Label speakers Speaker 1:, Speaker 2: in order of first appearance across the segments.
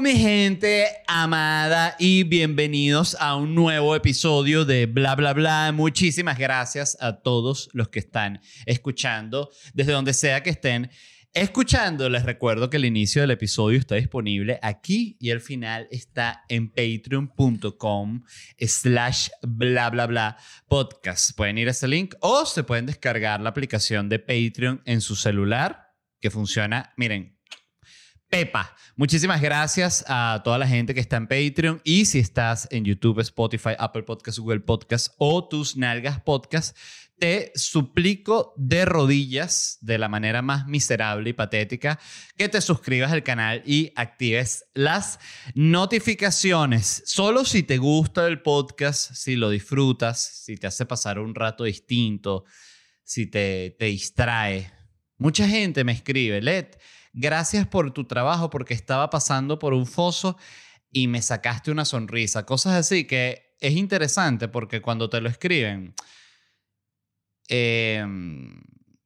Speaker 1: Mi gente amada y bienvenidos a un nuevo episodio de Bla Bla Bla. Muchísimas gracias a todos los que están escuchando, desde donde sea que estén escuchando. Les recuerdo que el inicio del episodio está disponible aquí y el final está en patreon.com slash bla bla bla podcast. Pueden ir a ese link o se pueden descargar la aplicación de Patreon en su celular que funciona, miren, Pepa. Muchísimas gracias a toda la gente que está en Patreon y si estás en YouTube, Spotify, Apple Podcasts, Google Podcasts o tus nalgas Podcasts, te suplico de rodillas, de la manera más miserable y patética, que te suscribas al canal y actives las notificaciones. Solo si te gusta el podcast, si lo disfrutas, si te hace pasar un rato distinto, si te, te distrae. Mucha gente me escribe, Led gracias por tu trabajo porque estaba pasando por un foso y me sacaste una sonrisa. Cosas así que es interesante porque cuando te lo escriben, em,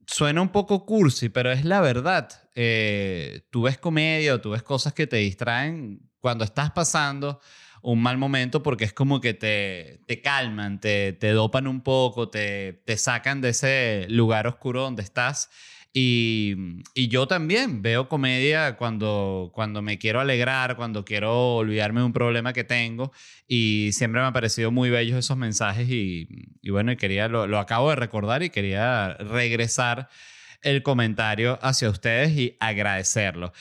Speaker 1: suena un poco cursi, pero es la verdad. Eh, tú ves comedia o tú ves cosas que te distraen cuando estás pasando un mal momento porque es como que te, te calman, te, te dopan un poco, te, te sacan de ese lugar oscuro donde estás y, yo también veo comedia cuando, cuando me quiero alegrar, cuando quiero olvidarme de un problema que tengo. Y siempre me han parecido muy bellos esos mensajes. Y, bueno, y quería, lo, lo, acabo de recordar y quería regresar el comentario hacia ustedes y agradecerlo.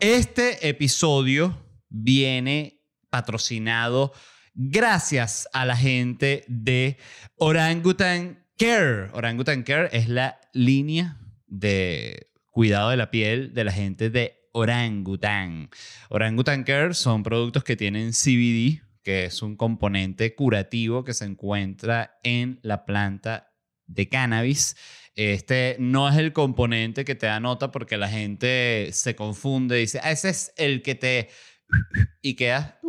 Speaker 1: Este episodio viene patrocinado gracias a la gente de Orangutan Care. Orangutan Care es la línea de cuidado de la piel de la gente de Orangutan. Orangutan Care son productos que tienen CBD, que es un componente curativo que se encuentra en la planta de cannabis. Este no es el componente que te da nota porque la gente se confunde y dice, ah, ese es el que te... y queda...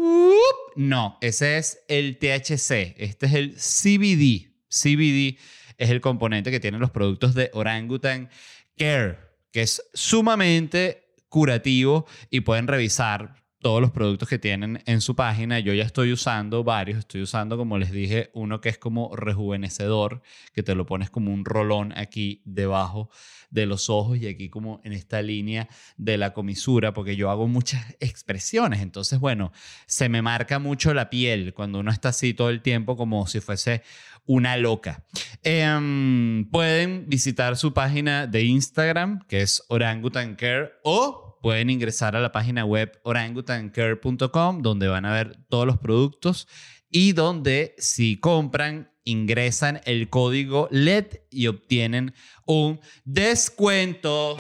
Speaker 1: No, ese es el THC, este es el CBD. CBD es el componente que tienen los productos de Orangutan Care, que es sumamente curativo y pueden revisar todos los productos que tienen en su página. Yo ya estoy usando varios. Estoy usando, como les dije, uno que es como rejuvenecedor, que te lo pones como un rolón aquí debajo de los ojos y aquí como en esta línea de la comisura, porque yo hago muchas expresiones. Entonces, bueno, se me marca mucho la piel cuando uno está así todo el tiempo como si fuese una loca. Em, pueden visitar su página de Instagram, que es Orangutan Care, o pueden ingresar a la página web orangutancare.com, donde van a ver todos los productos y donde si compran, ingresan el código LED y obtienen un descuento.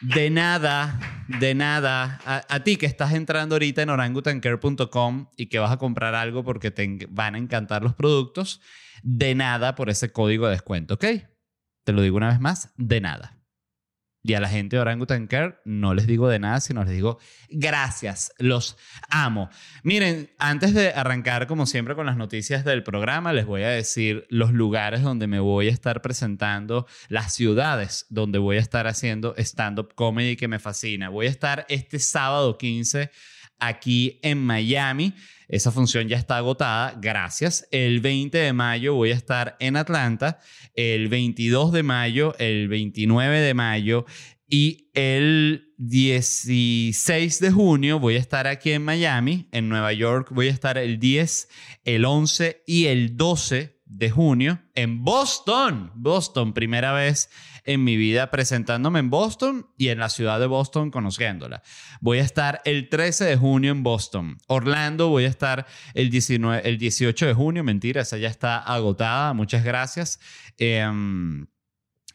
Speaker 1: De nada, de nada. A, ti que estás entrando ahorita en orangutancare.com y que vas a comprar algo porque te van a encantar los productos, de nada por ese código de descuento, ¿ok? Te lo digo una vez más, de nada. Y a la gente de Orangutan Care no les digo de nada, sino les digo gracias, los amo. Miren, antes de arrancar como siempre con las noticias del programa, les voy a decir los lugares donde me voy a estar presentando, las ciudades donde voy a estar haciendo stand-up comedy que me fascina. Voy a estar este sábado 15 aquí en Miami. Esa función ya está agotada, gracias. El 20 de mayo voy a estar en Atlanta, el 22 de mayo, el 29 de mayo y el 16 de junio voy a estar aquí en Miami, en Nueva York voy a estar el 10, el 11 y el 12 de junio en Boston. Boston, primera vez en mi vida presentándome en Boston y en la ciudad de Boston conociéndola. Voy a estar el 13 de junio en Boston. Orlando voy a estar el, 19, el 18 de junio. Mentira, esa ya está agotada. Muchas gracias. Em,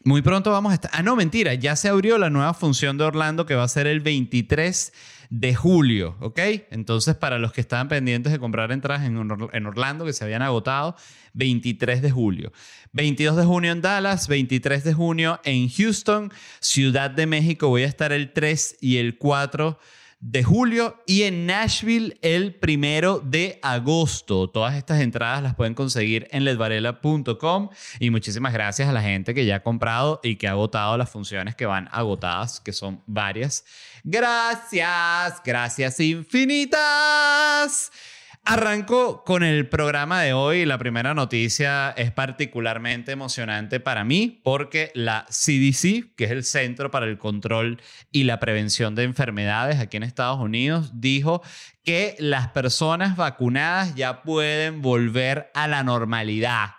Speaker 1: muy pronto vamos a estar... Ah, no, mentira. Ya se abrió la nueva función de Orlando que va a ser el 23 de julio, ¿ok? Entonces, para los que estaban pendientes de comprar entradas en, Orlando, que se habían agotado, 23 de julio. 22 de junio en Dallas, 23 de junio en Houston, Ciudad de México, voy a estar el 3 y el 4 de julio y en Nashville el primero de agosto. Todas estas entradas las pueden conseguir en ledvarela.com y muchísimas gracias a la gente que ya ha comprado y que ha agotado las funciones que van agotadas, que son varias. Gracias, gracias infinitas. Arranco con el programa de hoy. La primera noticia es particularmente emocionante para mí porque la CDC, que es el Centro para el Control y la Prevención de Enfermedades aquí en Estados Unidos, dijo que las personas vacunadas ya pueden volver a la normalidad.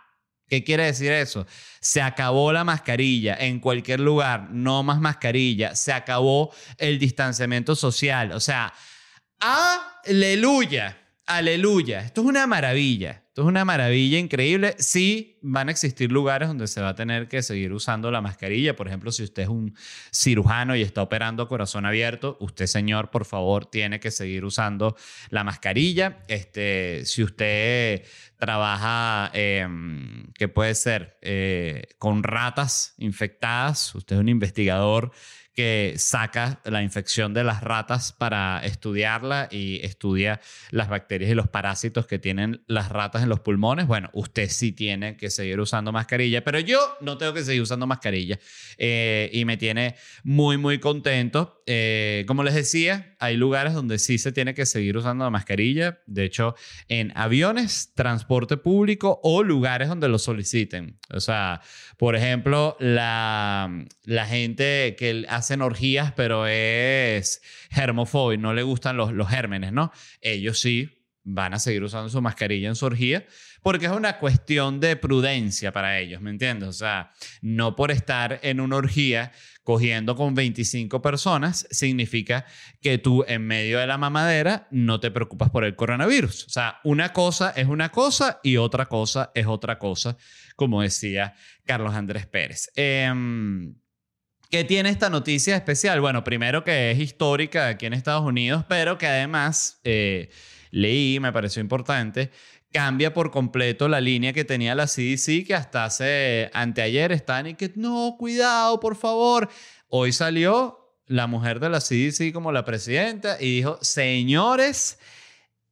Speaker 1: ¿Qué quiere decir eso? Se acabó la mascarilla en cualquier lugar, no más mascarilla, se acabó el distanciamiento social. O sea, aleluya aleluya, esto es una maravilla. Esto es una maravilla increíble. Sí, van a existir lugares donde se va a tener que seguir usando la mascarilla. Por ejemplo, si usted es un cirujano y está operando a corazón abierto, usted, señor, por favor, tiene que seguir usando la mascarilla. Este, si usted trabaja, eh, ¿qué puede ser? Eh, con ratas infectadas, usted es un investigador que saca la infección de las ratas para estudiarla y estudia las bacterias y los parásitos que tienen las ratas en los pulmones. Bueno, usted sí tiene que seguir usando mascarilla, pero yo no tengo que seguir usando mascarilla eh, y me tiene muy, muy contento. Eh, como les decía, hay lugares donde sí se tiene que seguir usando la mascarilla. De hecho, en aviones, transporte público o lugares donde lo soliciten. O sea, por ejemplo, la, la gente que hacen orgías, pero es germofóbico, no le gustan los, los gérmenes, ¿no? Ellos sí van a seguir usando su mascarilla en su orgía porque es una cuestión de prudencia para ellos, ¿me entiendes? O sea, no por estar en una orgía cogiendo con 25 personas significa que tú en medio de la mamadera no te preocupas por el coronavirus. O sea, una cosa es una cosa y otra cosa es otra cosa, como decía Carlos Andrés Pérez. Em, ¿Qué tiene esta noticia especial? Bueno, primero que es histórica aquí en Estados Unidos, pero que además eh, leí, me pareció importante, cambia por completo la línea que tenía la CDC, que hasta hace anteayer están y que no, cuidado, por favor. Hoy salió la mujer de la CDC como la presidenta y dijo, señores,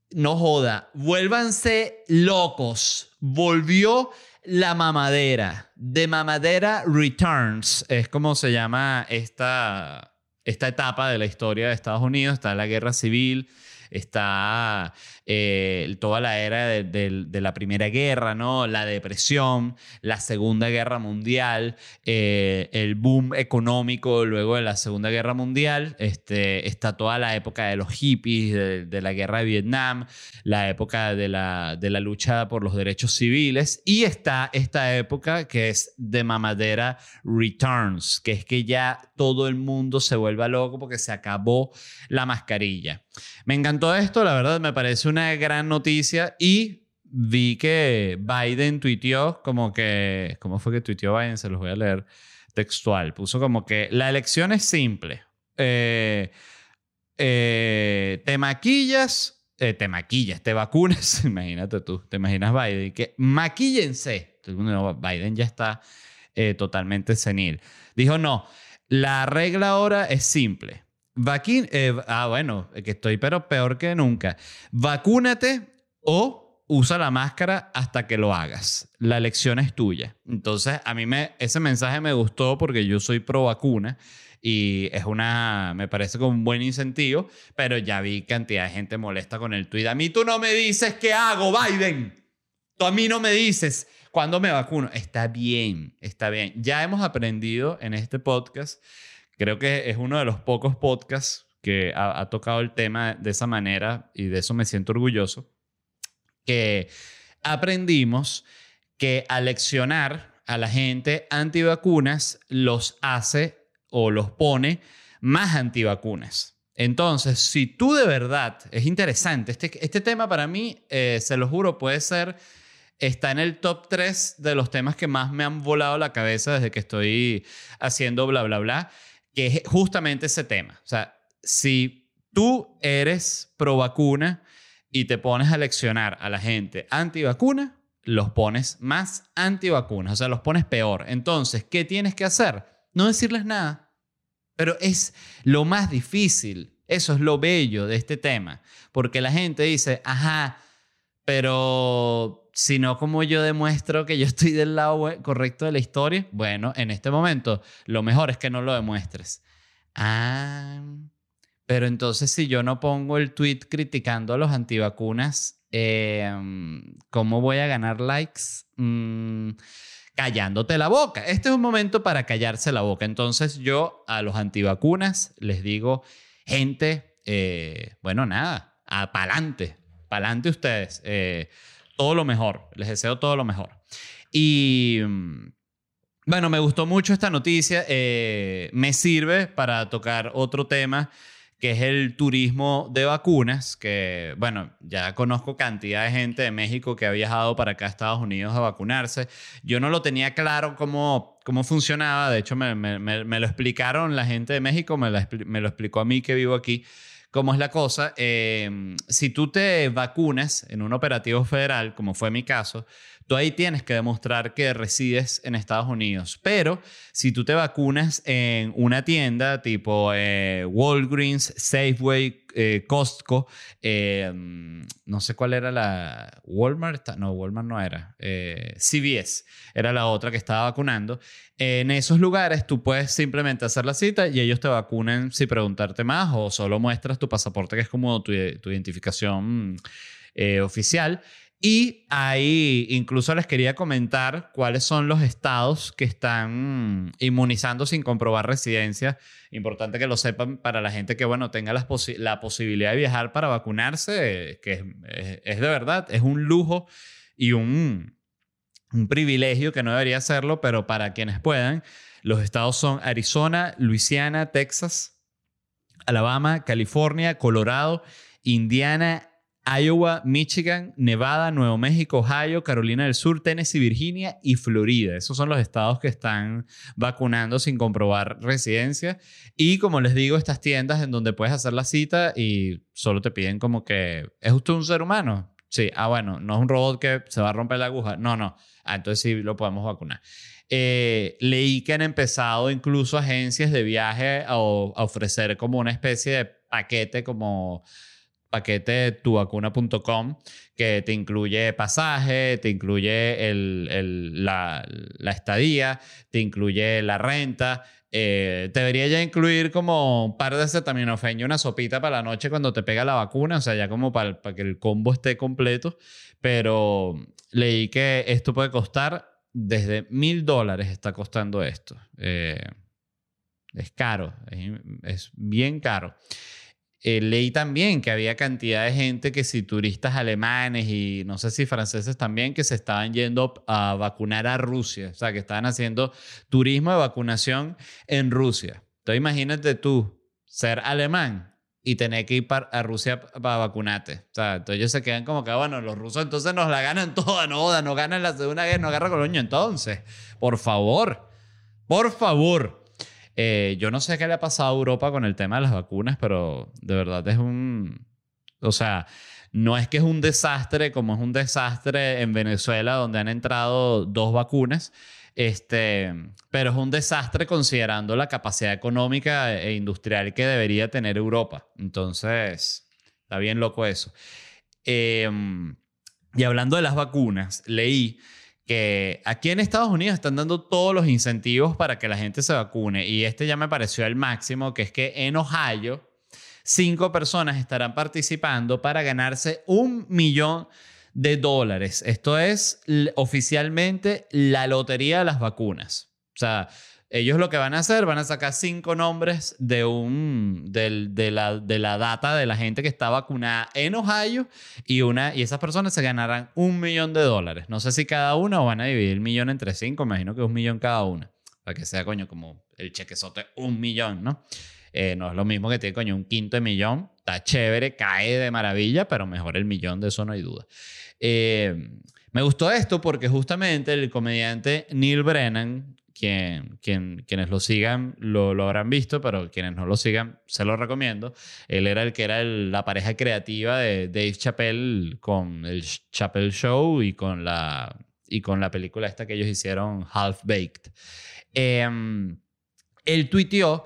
Speaker 1: no joda, vuélvanse locos. Volvió la mamadera. De Mamadera Returns es como se llama esta, esta etapa de la historia de Estados Unidos. Está la guerra civil, está eh, toda la era de, la Primera Guerra, ¿no? la depresión, la Segunda Guerra Mundial, eh, el boom económico luego de la Segunda Guerra Mundial, este, está toda la época de los hippies, de, la guerra de Vietnam, la época de la, lucha por los derechos civiles y está esta época que es de mamadera returns, que es que ya todo el mundo se vuelva loco porque se acabó la mascarilla. Me encantó esto, la verdad me parece una gran noticia y vi que Biden tuiteó como que, ¿cómo fue que tuiteó Biden? Se los voy a leer textual. Puso como que la elección es simple. Eh, eh, te maquillas, eh, te maquillas, te vacunas, imagínate tú, te imaginas Biden, que maquíllense. Biden ya está totalmente senil. Dijo, no, la regla ahora es simple. Eh, ah, bueno, que estoy pero peor que nunca. Vacúnate o usa la máscara hasta que lo hagas. La elección es tuya. Entonces, a mí me, ese mensaje me gustó porque yo soy pro vacuna y es una, me parece como un buen incentivo, pero ya vi cantidad de gente molesta con el tweet. A mí tú no me dices qué hago, Biden. Tú a mí no me dices cuándo me vacuno. Está bien, está bien. Ya hemos aprendido en este podcast Creo que es uno de los pocos podcasts que ha, tocado el tema de esa manera y de eso me siento orgulloso, que aprendimos que aleccionar a la gente antivacunas los hace o los pone más antivacunas. Entonces, si tú de verdad, es interesante, este, este tema para mí, eh, se lo juro, puede ser, está en el top 3 de los temas que más me han volado la cabeza desde que estoy haciendo bla, bla, bla que es justamente ese tema. O sea, si tú eres pro vacuna y te pones a leccionar a la gente anti-vacuna, los pones más anti-vacunas, o sea, los pones peor. Entonces, ¿qué tienes que hacer? No decirles nada. Pero es lo más difícil Eso es lo bello de este tema, porque la gente dice, ajá, pero si no, como yo demuestro que yo estoy del lado correcto de la historia? Bueno, en este momento lo mejor es que no lo demuestres. Ah, pero entonces si yo no pongo el tweet criticando a los antivacunas, em, ¿cómo voy a ganar likes? Mm, callándote la boca. Este es un momento para callarse la boca. Entonces yo a los antivacunas les digo, gente, eh, bueno, nada, para adelante ustedes. Eh, todo lo mejor, les deseo todo lo mejor. Y mm, bueno, me gustó mucho esta noticia, eh, me sirve para tocar otro tema que es el turismo de vacunas, que, bueno, ya conozco cantidad de gente de México que ha viajado para acá a Estados Unidos a vacunarse. Yo no lo tenía claro cómo, cómo funcionaba, de hecho me, lo explicaron la gente de México, me, me lo explicó a mí que vivo aquí cómo es la cosa. Em, si tú te vacunas en un operativo federal, como fue mi caso, tú ahí tienes que demostrar que resides en Estados Unidos. Pero si tú te vacunas en una tienda tipo eh, Walgreens, Safeway, eh, Costco, eh, no sé cuál era la Walmart, no, Walmart no era, CVS era la otra que estaba vacunando. En esos lugares tú puedes simplemente hacer la cita y ellos te vacunan sin preguntarte más o solo muestras tu pasaporte que es como tu, identificación oficial y ahí incluso les quería comentar cuáles son los estados que están inmunizando sin comprobar residencia. Importante que lo sepan para la gente que, bueno, tenga la, posibilidad de viajar para vacunarse, que es, de verdad, es un lujo y un, un privilegio que no debería serlo, pero para quienes puedan, los estados son Arizona, Luisiana, Texas, Alabama, California, Colorado, Indiana Iowa, Michigan, Nevada, Nuevo México, Ohio, Carolina del Sur, Tennessee, Virginia y Florida. Esos son los estados que están vacunando sin comprobar residencia. Y como les digo, estas tiendas en donde puedes hacer la cita y solo te piden como que, ¿es usted un ser humano? Sí, ah, bueno, no es un robot que se va a romper la aguja. No, no. Ah, entonces sí lo podemos vacunar. Eh, leí que han empezado incluso agencias de viaje a ofrecer como una especie de paquete como paquete tuvacuna.com que te incluye pasaje, te incluye la, estadía, te incluye la renta. Eh, debería ya incluir como un par de acetaminofén una sopita para la noche cuando te pega la vacuna, o sea, ya como para, para que el combo esté completo. Pero leí que esto puede costar desde mil dólares, está costando esto. Eh, es caro, es bien caro. Eh, leí también que había cantidad de gente que si turistas alemanes y no sé si franceses también que se estaban yendo a vacunar a Rusia, o sea, que estaban haciendo turismo de vacunación en Rusia. Entonces imagínate tú ser alemán y tener que ir a Rusia para vacunarte. O sea, entonces ellos se quedan como que, bueno, los rusos entonces nos la ganan toda, no, no ganan la segunda guerra, no agarra Colonia entonces. Por favor, por favor. Eh, yo no sé qué le ha pasado a Europa con el tema de las vacunas, pero de verdad es un... O sea, no es que es un desastre como es un desastre en Venezuela donde han entrado dos vacunas, este, pero es un desastre considerando la capacidad económica e industrial que debería tener Europa. Entonces, está bien loco eso. Em, y hablando de las vacunas, leí que aquí en Estados Unidos están dando todos los incentivos para que la gente se vacune y este ya me pareció el máximo, que es que en Ohio cinco personas estarán participando para ganarse un millón de dólares. Esto es oficialmente la lotería de las vacunas. O sea, ellos lo que van a hacer, van a sacar cinco nombres de, un, de, la, de la data de la gente que está vacunada en Ohio y, una, y esas personas se ganarán un millón de dólares. No sé si cada una o van a dividir el millón entre cinco, imagino que un millón cada una. Para que sea, coño, como el chequezote, un millón, ¿no? Eh, no es lo mismo que tiene, coño, un quinto de millón. Está chévere, cae de maravilla, pero mejor el millón, de eso no hay duda. Eh, me gustó esto porque justamente el comediante Neil Brennan, quien, quien, quienes lo sigan lo, lo, habrán visto, pero quienes no lo sigan, se lo recomiendo. Él era el que era la pareja creativa de Dave Chappelle con el Chappelle Show y con la, y con la película esta que ellos hicieron, Half Baked. Eh, él tuiteó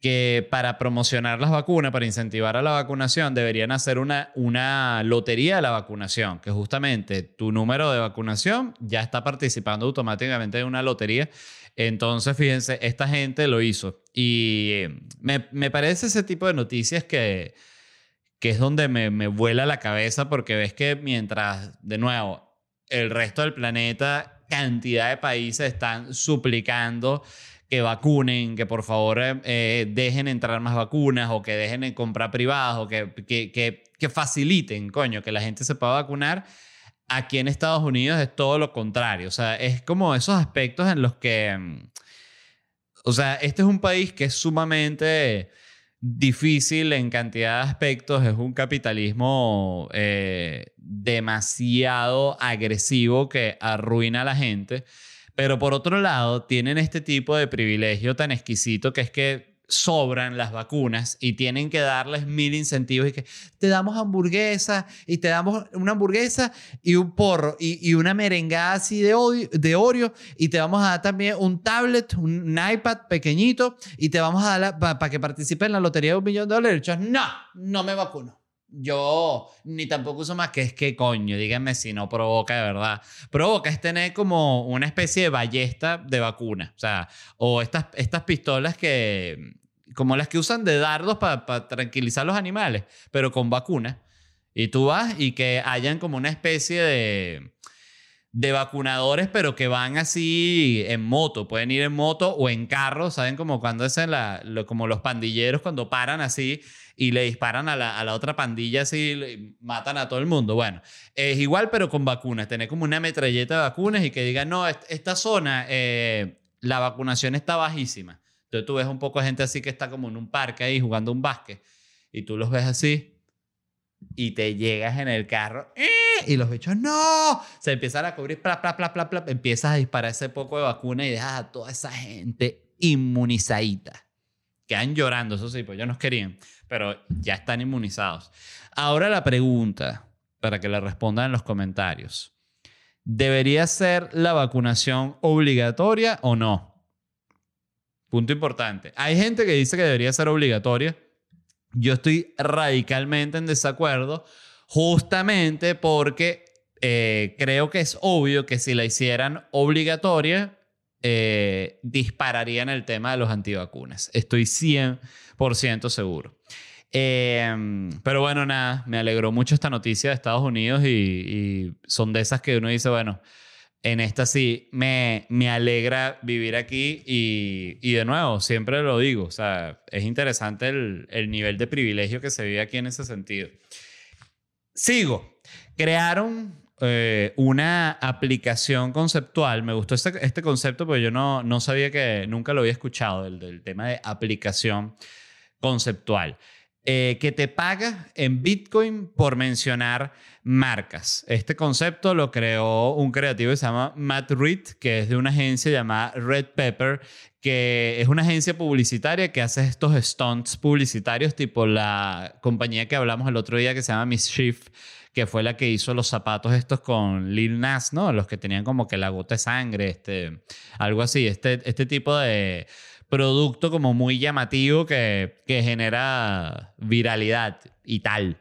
Speaker 1: que para promocionar las vacunas, para incentivar a la vacunación, deberían hacer una, una lotería de la vacunación, que justamente tu número de vacunación ya está participando automáticamente en una lotería. Entonces, fíjense, esta gente lo hizo. Y me, me parece ese tipo de noticias que, que es donde me, me vuela la cabeza porque ves que mientras, de nuevo, el resto del planeta, cantidad de países están suplicando que vacunen, que por favor eh, dejen entrar más vacunas o que dejen en comprar privadas o que, que, que, que, faciliten, coño, que la gente se pueda vacunar. Aquí en Estados Unidos es todo lo contrario. O sea, es como esos aspectos en los que... Mm, o sea, este es un país que es sumamente difícil en cantidad de aspectos, es un capitalismo eh, demasiado agresivo que arruina a la gente. Pero por otro lado, tienen este tipo de privilegio tan exquisito que es que sobran las vacunas y tienen que darles mil incentivos y que te damos hamburguesa y te damos una hamburguesa y un porro y, una merengada así de, de Oreo y te vamos a dar también un tablet, un, iPad pequeñito y te vamos a dar para que participe en la lotería de un millón de dólares. No, no me vacuno yo ni tampoco uso más que es que coño, díganme si no provoca de verdad. Provoca es tener como una especie de ballesta de vacuna. O sea, o estas, estas pistolas que, como las que usan de dardos para tranquilizar los animales, pero con vacuna. Y tú vas y que hayan como una especie de, de vacunadores, pero que van así en moto. Pueden ir en moto o en carro, ¿saben? Como cuando es la, como los pandilleros cuando paran así y le disparan a la, a la otra pandilla así, matan a todo el mundo. Bueno, es igual pero con vacunas, tener como una metralleta de vacunas y que digan, no, esta zona, eh, la vacunación está bajísima. Entonces tú ves un poco de gente así que está como en un parque ahí jugando un básquet y tú los ves así y te llegas en el carro ¡eh! y los bichos no se empiezan a cubrir pla, pla, pla, pla, pla, empiezas a disparar ese poco de vacuna y dejas a toda esa gente inmunizadita quedan llorando eso sí pues ellos no querían pero ya están inmunizados. Ahora la pregunta, para que la respondan en los comentarios. ¿Debería ser la vacunación obligatoria o no? Punto importante. Hay gente que dice que debería ser obligatoria. Yo estoy radicalmente en desacuerdo, justamente porque eh, creo que es obvio que si la hicieran obligatoria, eh, dispararían el tema de los antivacunas. Estoy 100% seguro. Em, pero bueno, nada, me alegró mucho esta noticia de Estados Unidos y, son de esas que uno dice, bueno, en esta sí me, me alegra vivir aquí y, y, de nuevo, siempre lo digo, o sea, es interesante el, el nivel de privilegio que se vive aquí en ese sentido. Sigo. Crearon eh, una aplicación conceptual. Me gustó este, este, concepto porque yo no, no sabía que nunca lo había escuchado, el del tema de aplicación conceptual. Eh, que te paga en Bitcoin por mencionar marcas. Este concepto lo creó un creativo que se llama Matt Reed, que es de una agencia llamada Red Pepper, que es una agencia publicitaria que hace estos stunts publicitarios, tipo la compañía que hablamos el otro día que se llama Mischief, que fue la que hizo los zapatos estos con Lil Nas, ¿no? Los que tenían como que la gota de sangre, este, algo así, este, este tipo de producto como muy llamativo que, que genera viralidad y tal.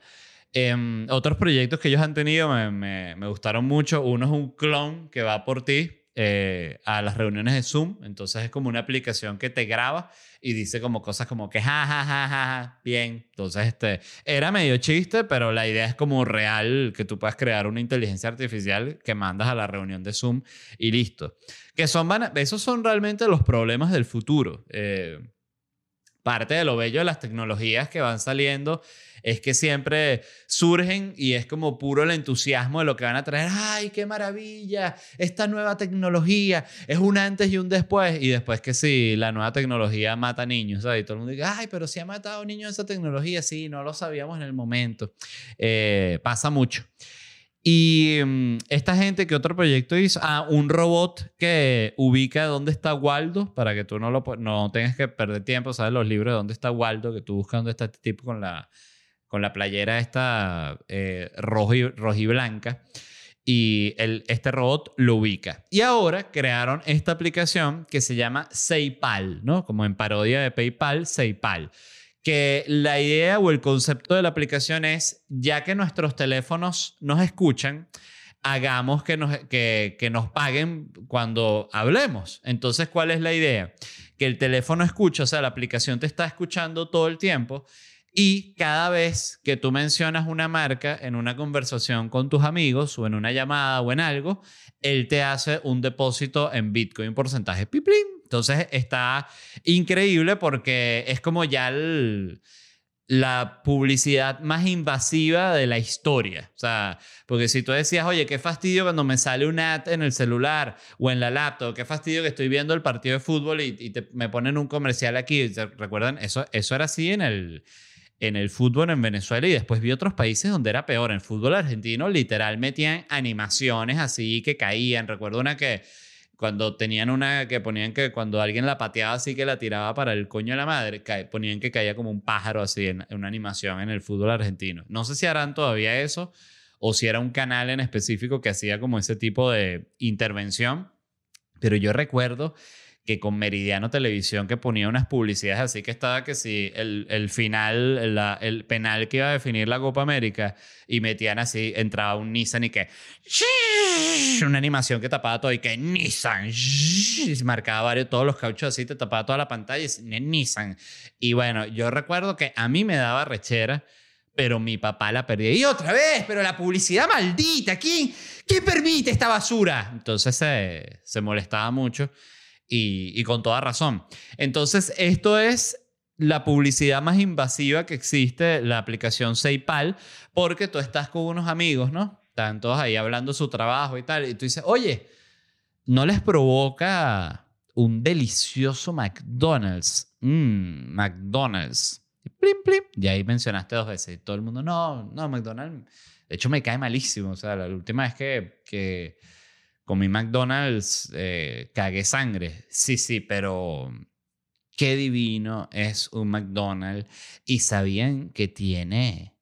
Speaker 1: Em, otros proyectos que ellos han tenido me, me, me, gustaron mucho. Uno es un clon que va por ti eh, a las reuniones de Zoom. Entonces es como una aplicación que te graba y dice como cosas como que ja, ja, ja, ja, bien. Entonces este, era medio chiste, pero la idea es como real que tú puedas crear una inteligencia artificial que mandas a la reunión de Zoom y listo. Que son, esos son realmente los problemas del futuro. Eh, parte de lo bello de las tecnologías que van saliendo es que siempre surgen y es como puro el entusiasmo de lo que van a traer. ¡Ay, qué maravilla! Esta nueva tecnología es un antes y un después. Y después que sí, la nueva tecnología mata niños. ¿sabes? Y todo el mundo dice, ¡ay, pero si ha matado niños esa tecnología! Sí, no lo sabíamos en el momento. Eh, pasa mucho. Y mm, esta gente, ¿qué otro proyecto hizo? Ah, un robot que ubica dónde está Waldo para que tú no, lo, no tengas que perder tiempo, ¿sabes? Los libros de dónde está Waldo, que tú buscas dónde está este tipo con la, con la playera esta eh, roja, y, blanca. y el, este robot lo ubica. Y ahora crearon esta aplicación que se llama Seipal, ¿no? Como en parodia de PayPal, Seipal. Que la idea o el concepto de la aplicación es, ya que nuestros teléfonos nos escuchan, hagamos que nos, que, que nos paguen cuando hablemos. Entonces, ¿cuál es la idea? Que el teléfono escucha, o sea, la aplicación te está escuchando todo el tiempo y cada vez que tú mencionas una marca en una conversación con tus amigos o en una llamada o en algo, él te hace un depósito en Bitcoin porcentaje piplín. Entonces está increíble porque es como ya la publicidad más invasiva de la historia. O sea, porque si tú decías, oye, qué fastidio cuando me sale un ad en el celular o en la laptop, qué fastidio que estoy viendo el partido de fútbol y, me ponen un comercial aquí. ¿Recuerdan? Eso, eso era así en el en el fútbol en Venezuela y después vi otros países donde era peor. En el fútbol argentino literal metían animaciones así que caían. Recuerdo una que cuando tenían una que ponían que cuando alguien la pateaba así que la tiraba para el coño de la madre, ponían que caía como un pájaro así en, una animación en el fútbol argentino. No sé si harán todavía eso o si era un canal en específico que hacía como ese tipo de intervención, pero yo recuerdo que con Meridiano Televisión que ponía unas publicidades así que estaba que si el, el final, el penal que iba a definir la Copa América y metían así, entraba un Nissan y que una animación que tapaba todo y que Nissan y marcaba varios, todos los cauchos así, te tapaba toda la pantalla y Nissan. Y bueno, yo recuerdo que a mí me daba rechera pero mi papá la perdía. Y otra vez, pero la publicidad maldita, ¿quién, ¿quién permite esta basura? Entonces se, se molestaba mucho y, con toda razón. Entonces, esto es la publicidad más invasiva que existe, la aplicación SayPal, porque tú estás con unos amigos, ¿no? Están todos ahí hablando de su trabajo y tal, y tú dices, oye, ¿no les provoca un delicioso McDonald's? Mmm, McDonald's. Y plim, plim. Y ahí mencionaste dos veces. Y todo el mundo, no, no, McDonald's. De hecho, me cae malísimo. O sea, la última vez que, que con mi McDonald's eh, cagué sangre. Sí, sí, pero qué divino es un McDonald's. Y sabían que tiene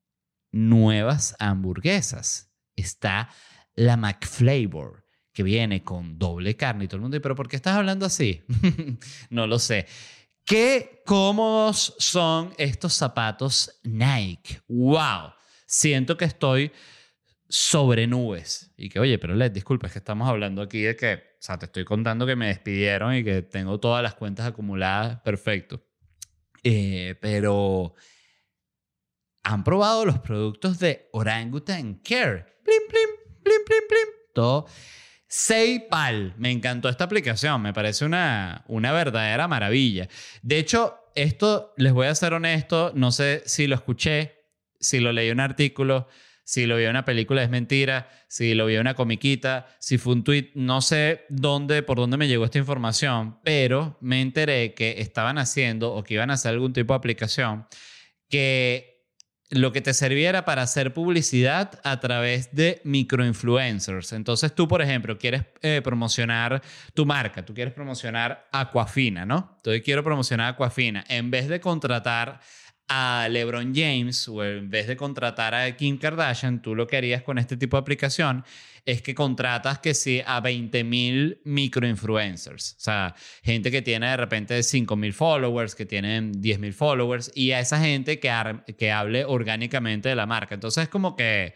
Speaker 1: nuevas hamburguesas. Está la McFlavor, que viene con doble carne y todo el mundo. ¿Pero por qué estás hablando así? no lo sé. Qué cómodos son estos zapatos Nike. ¡Wow! Siento que estoy sobre nubes. Y que, oye, pero Led, disculpa, es que estamos hablando aquí de que, o sea, te estoy contando que me despidieron y que tengo todas las cuentas acumuladas, perfecto. Eh, pero, ¿han probado los productos de Orangutan Care? Plim, plim, plim, plim, plim. Todo. Seipal, me encantó esta aplicación, me parece una, una verdadera maravilla. De hecho, esto, les voy a ser honesto, no sé si lo escuché, si lo leí en un artículo, si lo vio en una película es mentira, si lo vio en una comiquita, si fue un tweet, no sé dónde, por dónde me llegó esta información, pero me enteré que estaban haciendo o que iban a hacer algún tipo de aplicación que lo que te serviera para hacer publicidad a través de microinfluencers. Entonces tú, por ejemplo, quieres eh, promocionar tu marca, tú quieres promocionar Aquafina, ¿no? Entonces quiero promocionar Aquafina. En vez de contratar a LeBron James o en vez de contratar a Kim Kardashian, tú lo que harías con este tipo de aplicación es que contratas que sí a 20.000 microinfluencers, o sea, gente que tiene de repente 5.000 followers, que tienen 10.000 followers y a esa gente que, que hable orgánicamente de la marca. Entonces es como que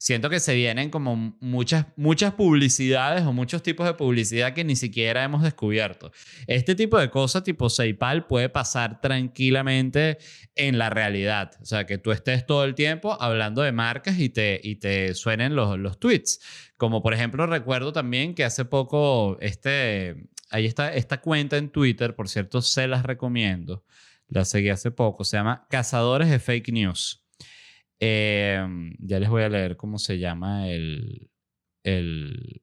Speaker 1: siento que se vienen como muchas, muchas publicidades o muchos tipos de publicidad que ni siquiera hemos descubierto. Este tipo de cosas tipo PayPal puede pasar tranquilamente en la realidad. O sea, que tú estés todo el tiempo hablando de marcas y te, y te suenen los, los tweets. Como por ejemplo recuerdo también que hace poco este, ahí está esta cuenta en Twitter, por cierto, se las recomiendo. La seguí hace poco, se llama Cazadores de Fake News. Em, ya les voy a leer cómo se llama el, el,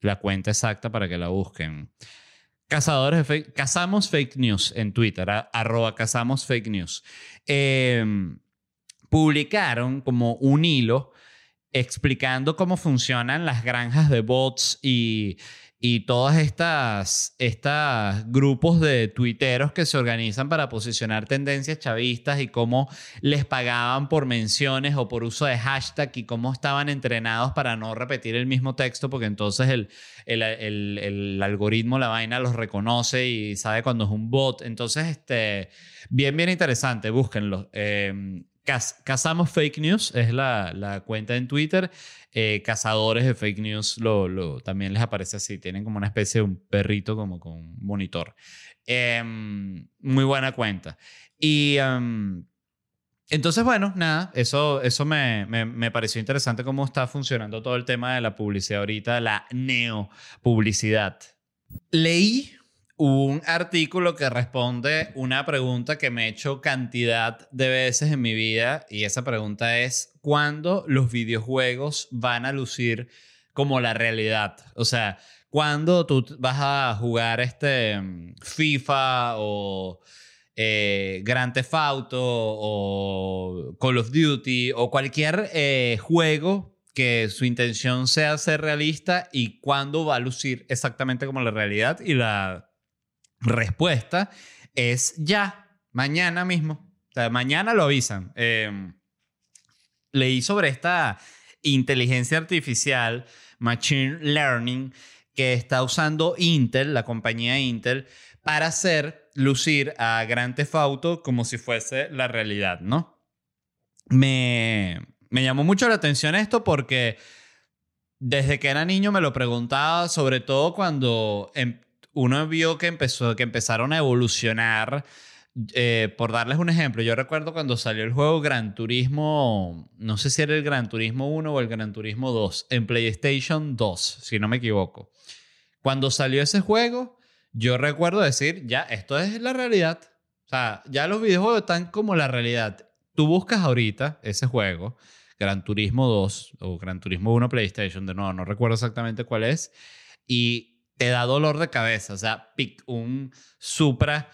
Speaker 1: la cuenta exacta para que la busquen. Cazadores de cazamos fake news en Twitter, arroba cazamos fake news. Em, publicaron como un hilo explicando cómo funcionan las granjas de bots y, y todas estas, grupos de tuiteros que se organizan para posicionar tendencias chavistas y cómo les pagaban por menciones o por uso de hashtag y cómo estaban entrenados para no repetir el mismo texto porque entonces el, el, el, algoritmo, la vaina los reconoce y sabe cuando es un bot. Entonces, este, bien, bien interesante, búsquenlo. Eh, Cazamos Fake News es la, la cuenta en Twitter. Eh, cazadores de fake news lo, lo, también les aparece así. Tienen como una especie de un perrito como con monitor. Em, muy buena cuenta. Y em, entonces, bueno, nada, eso, eso me, me, me, pareció interesante cómo está funcionando todo el tema de la publicidad ahorita, la neopublicidad. Leí un artículo que responde una pregunta que me he hecho cantidad de veces en mi vida y esa pregunta es, ¿cuándo los videojuegos van a lucir como la realidad? O sea, ¿cuándo tú vas a jugar este mm, FIFA o eh, Grand Theft Auto o Call of Duty o cualquier eh, juego que su intención sea ser realista y cuándo va a lucir exactamente como la realidad y la respuesta es ya, mañana mismo. Mañana lo avisan. Em, leí sobre esta inteligencia artificial, Machine Learning, que está usando Intel, la compañía Intel, para hacer lucir a Grand Theft como si fuese la realidad, ¿no? Me, me llamó mucho la atención esto porque desde que era niño me lo preguntaba, sobre todo cuando em, uno vio que, empezó, que empezaron a evolucionar. Eh, por darles un ejemplo, yo recuerdo cuando salió el juego Gran Turismo, no sé si era el Gran Turismo 1 o el Gran Turismo 2, en PlayStation 2, si no me equivoco. Cuando salió ese juego, yo recuerdo decir, ya, esto es la realidad. O sea, ya los videojuegos están como la realidad. Tú buscas ahorita ese juego, Gran Turismo 2 o Gran Turismo 1 PlayStation, de nuevo, no recuerdo exactamente cuál es, y te da dolor de cabeza. O sea, un Supra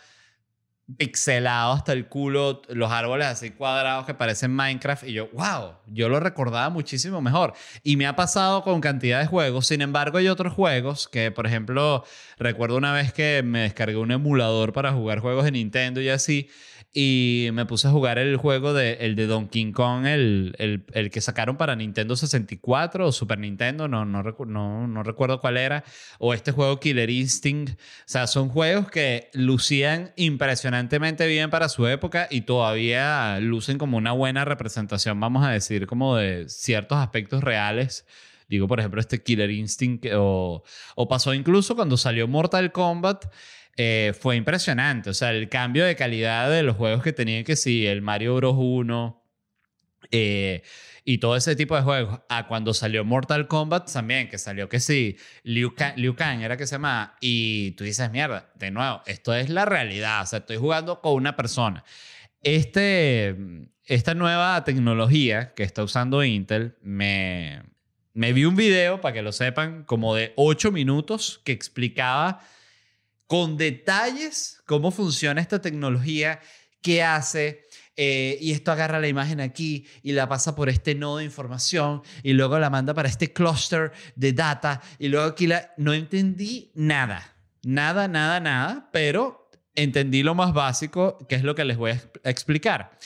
Speaker 1: pixelado hasta el culo, los árboles así cuadrados que parecen Minecraft. Y yo, wow, yo lo recordaba muchísimo mejor. Y me ha pasado con cantidad de juegos. Sin embargo, hay otros juegos que, por ejemplo, recuerdo una vez que me descargué un emulador para jugar juegos de Nintendo y así y me puse a jugar el juego de, el de Donkey Kong, el, el, el, que sacaron para Nintendo 64 o Super Nintendo, no, no, no, no, recuerdo cuál era, o este juego Killer Instinct. O sea, son juegos que lucían impresionantemente bien para su época y todavía lucen como una buena representación, vamos a decir, como de ciertos aspectos reales. Digo, por ejemplo, este Killer Instinct, o, o pasó incluso cuando salió Mortal Kombat. Eh, fue impresionante. O sea, el cambio de calidad de los juegos que tenían que sí, el Mario Bros. 1 eh, y todo ese tipo de juegos. A cuando salió Mortal Kombat también, que salió que sí, Liu Kang, era que se llama. Y tú dices, mierda, de nuevo, esto es la realidad. O sea, estoy jugando con una persona. Este, esta nueva tecnología que está usando Intel, me, me vi un video, para que lo sepan, como de 8 minutos que explicaba con detalles cómo funciona esta tecnología, qué hace, eh, y esto agarra la imagen aquí y la pasa por este nodo de información y luego la manda para este cluster de data y luego aquí la... No entendí nada, nada, nada, nada, pero entendí lo más básico, que es lo que les voy a explicar.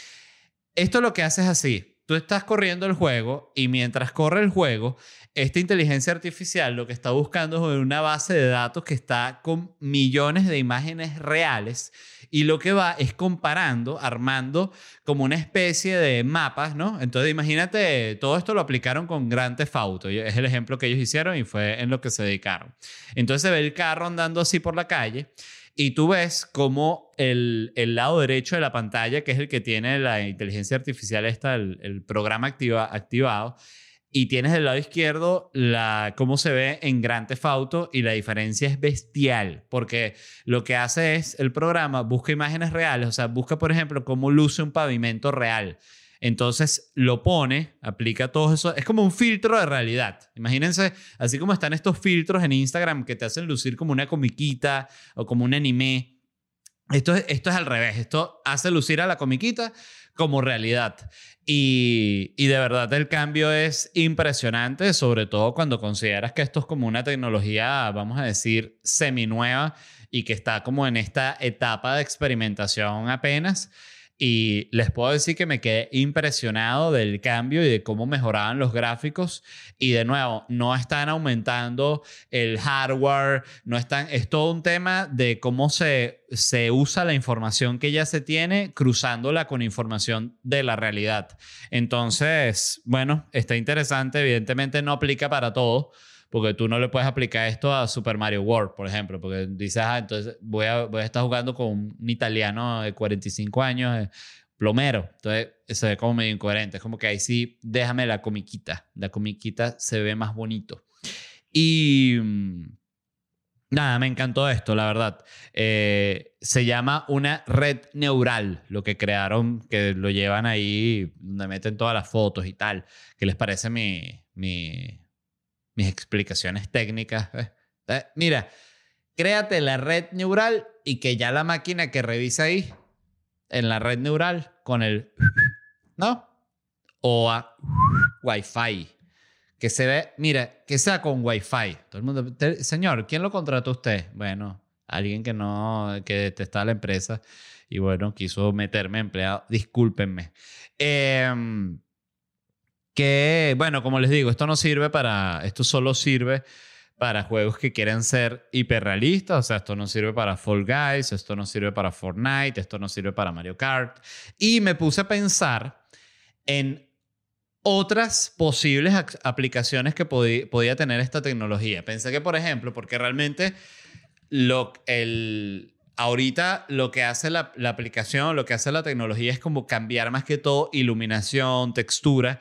Speaker 1: Esto lo que hace es así. Tú estás corriendo el juego y mientras corre el juego, esta inteligencia artificial lo que está buscando es una base de datos que está con millones de imágenes reales y lo que va es comparando, armando como una especie de mapas, ¿no? Entonces imagínate, todo esto lo aplicaron con Grand Theft Auto, es el ejemplo que ellos hicieron y fue en lo que se dedicaron. Entonces se ve el carro andando así por la calle y tú ves como el, el, lado derecho de la pantalla, que es el que tiene la inteligencia artificial, está el, programa activa, activado, y tienes del lado izquierdo la, cómo se ve en Grand Theft Auto y la diferencia es bestial porque lo que hace es el programa busca imágenes reales, o sea, busca por ejemplo cómo luce un pavimento real. Entonces lo pone, aplica todo eso, es como un filtro de realidad. Imagínense, así como están estos filtros en Instagram que te hacen lucir como una comiquita o como un anime Esto es, esto es al revés. Esto hace lucir a la comiquita como realidad. Y, y, de verdad el cambio es impresionante, sobre todo cuando consideras que esto es como una tecnología, vamos a decir, semi-nueva y que está como en esta etapa de experimentación apenas. Y les puedo decir que me quedé impresionado del cambio y de cómo mejoraban los gráficos. Y de nuevo, no están aumentando el hardware, no están, es todo un tema de cómo se, se usa la información que ya se tiene cruzándola con información de la realidad. Entonces, bueno, está interesante, evidentemente no aplica para todo porque tú no le puedes aplicar esto a Super Mario World, por ejemplo, porque dices, ah, entonces voy a, voy a estar jugando con un italiano de 45 años, eh, plomero, entonces se ve como medio incoherente, es como que ahí sí, déjame la comiquita, la comiquita se ve más bonito. Y... Mm, nada, me encantó esto, la verdad. Eh, se llama una red neural, lo que crearon, que lo llevan ahí, donde meten todas las fotos y tal. ¿Qué les parece mi, mi, mis explicaciones técnicas. mira, créate la red neural y que ya la máquina que revisa ahí, en la red neural, con el... ¿No? O a Wi-Fi. Que se ve, mira, que sea con Wi-Fi. Todo el mundo, señor, ¿quién lo contrató usted? Bueno, alguien que no, que detesta la empresa y bueno, quiso meterme empleado. Discúlpenme. Eh, bueno, como les digo, esto no sirve para, esto solo sirve para juegos que quieren ser hiperrealistas, o sea, esto no sirve para Fall Guys, esto no sirve para Fortnite, esto no sirve para Mario Kart. Y me puse a pensar en otras posibles aplicaciones que podía tener esta tecnología. Pensé que, por ejemplo, porque realmente lo, ahorita lo que hace la, la aplicación, lo que hace la tecnología es como cambiar más que todo iluminación, textura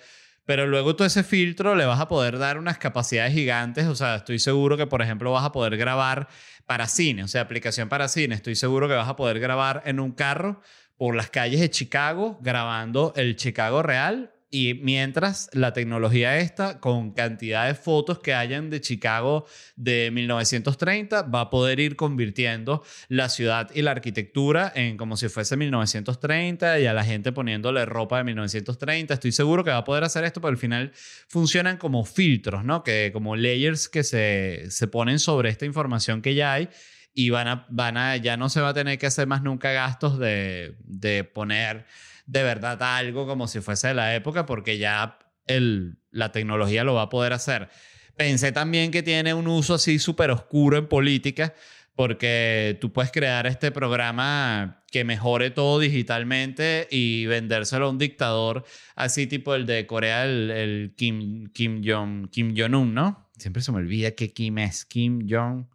Speaker 1: pero luego tú ese filtro le vas a poder dar unas capacidades gigantes. O sea, estoy seguro que, por ejemplo, vas a poder grabar para cine, o sea, aplicación para cine. Estoy seguro que vas a poder grabar en un carro por las calles de Chicago, grabando el Chicago real y mientras la tecnología esta, con cantidad de fotos que hayan de Chicago de 1930, va a poder ir convirtiendo la ciudad y la arquitectura en como si fuese 1930 y a la gente poniéndole ropa de 1930. Estoy seguro que va a poder hacer esto, pero al final funcionan como filtros, ¿no? Que como layers que se, se ponen sobre esta información que ya hay y van a, van a, ya no se va a tener que hacer más nunca gastos de, de poner de verdad algo como si fuese de la época, porque ya el, la tecnología lo va a poder hacer. Pensé también que tiene un uso así súper oscuro en política, porque tú puedes crear este programa que mejore todo digitalmente y vendérselo a un dictador así tipo el de Corea, el, Kim, Kim Jong Kim Jong-un, ¿no? Siempre se me olvida que Kim es Kim Jong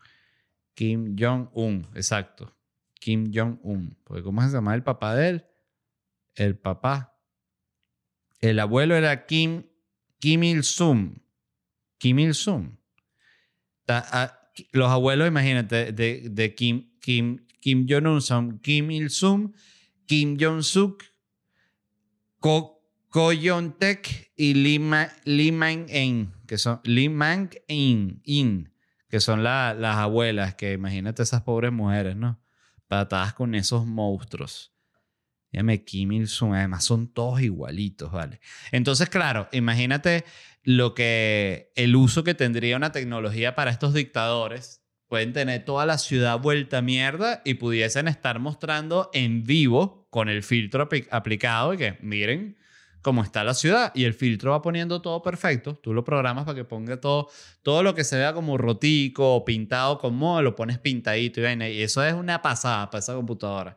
Speaker 1: Kim Jong-un, exacto. Kim Jong-un. Porque ¿cómo se llama el papá de él? El papá. El abuelo era Kim, Kim Il-sung. Kim Il-sung. Los abuelos, imagínate, de, Kim, Kim, Kim Jong-un son Kim Il-sung, Kim Jong-suk, Ko, Ko tek y Lee, Man-in, que son Lee Man-in, in, que son las abuelas, que imagínate esas pobres mujeres, ¿no? Patadas con esos monstruos. Llame Kim Il-sung. Además, son todos igualitos, ¿vale? Entonces, claro, imagínate lo que el uso que tendría una tecnología para estos dictadores. Pueden tener toda la ciudad vuelta a mierda y pudiesen estar mostrando en vivo con el filtro aplicado y que miren cómo está la ciudad y el filtro va poniendo todo perfecto. Tú lo programas para que ponga todo, todo lo que se vea como rotico o pintado como lo pones pintadito y, y eso es una pasada para esa computadora.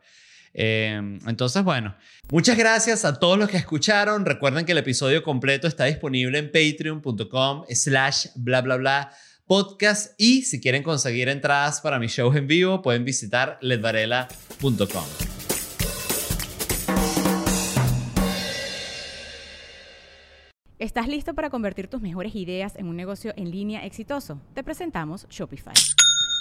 Speaker 1: Em, entonces, bueno, muchas gracias a todos los que escucharon. Recuerden que el episodio completo está disponible en patreon.com slash bla bla bla podcast y si quieren conseguir entradas para mis shows en vivo pueden visitar ledvarela.com.
Speaker 2: ¿Estás listo para convertir tus mejores ideas en un negocio en línea exitoso? Te presentamos Shopify.